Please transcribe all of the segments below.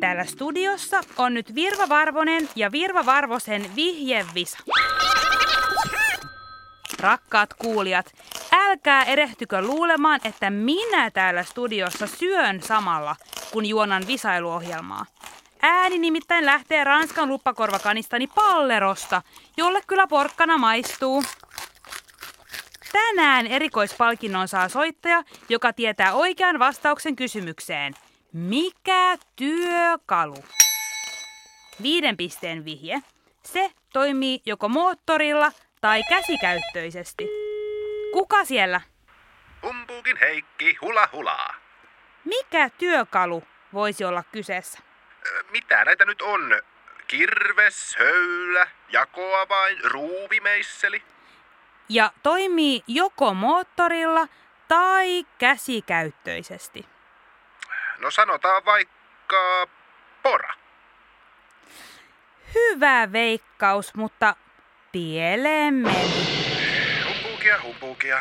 Täällä studiossa on nyt Virva Varvonen ja Virva Varvosen vihjevisa. Rakkaat kuulijat, älkää erehtykö luulemaan, että minä täällä studiossa syön samalla, kun juonan visailuohjelmaa. Ääni nimittäin lähtee Ranskan luppakorvakanistani pallerosta, jolle kyllä porkkana maistuu. Tänään erikoispalkinnon saa soittaja, joka tietää oikean vastauksen kysymykseen. Mikä työkalu? Viiden pisteen vihje. Se toimii joko moottorilla tai käsikäyttöisesti. Kuka siellä? Humpuukin Heikki, hula hulaa. Mikä työkalu voisi olla kyseessä? Mitä näitä nyt on? Kirves, höylä, jakoavain, ruuvimeisseli. Ja toimii joko moottorilla tai käsikäyttöisesti. No sanotaan vaikka pora. Hyvä veikkaus, mutta pieleen meni. Humpuukia, humpuukia.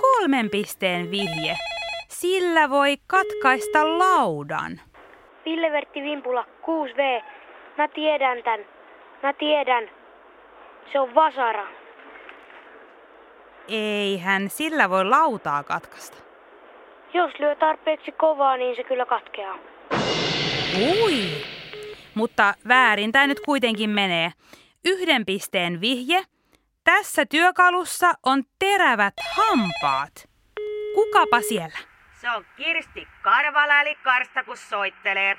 Kolmen pisteen vihje. Sillä voi katkaista laudan. Ville Vertti Vimpula, 6V. Mä tiedän tän. Mä tiedän. Se on vasara. Eihän sillä voi lautaa katkaista. Jos lyö tarpeeksi kovaa, niin se kyllä katkeaa. Ui! Mutta väärin tämä nyt kuitenkin menee. Yhden pisteen vihje. Tässä työkalussa on terävät hampaat. Kukapa siellä? Se on Kirsti Karvala eli Karsta kun soittelee.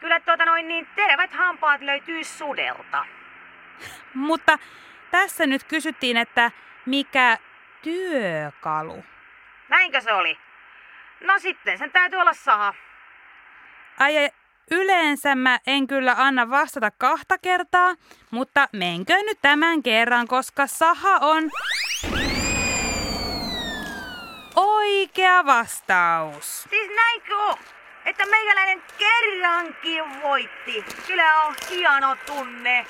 Kyllä tuota noin niin terävät hampaat löytyy sudelta. Mutta tässä nyt kysyttiin, että mikä työkalu? Näinkö se oli? No sitten, sen täytyy olla saha. Ai, yleensä mä en kyllä anna vastata kahta kertaa, mutta menkö nyt tämän kerran, koska saha on oikea vastaus. Siis näinkö on? Että meikäläinen kerrankin voitti. Kyllä on hieno tunne.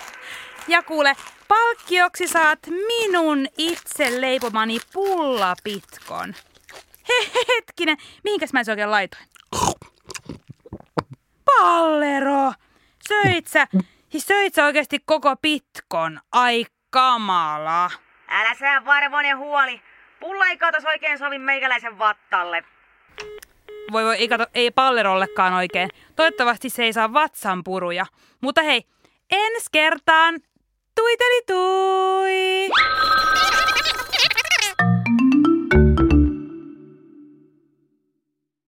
Ja kuule, palkkioksi saat minun itse leipomani pullapitkon. He, hetkinen, mihinkäs mä se oikein laitoin? Pallero! Söit sä, siis söit sä oikeasti koko pitkon? Ai kamala. Älä sä varvonen huoli. Pulla ei katos oikein sovi meikäläisen vattalle. Voi voi, ei, kato, ei pallerollekaan oikein. Toivottavasti se ei saa vatsanpuruja. Mutta hei, ensi kertaan tuiteli tui!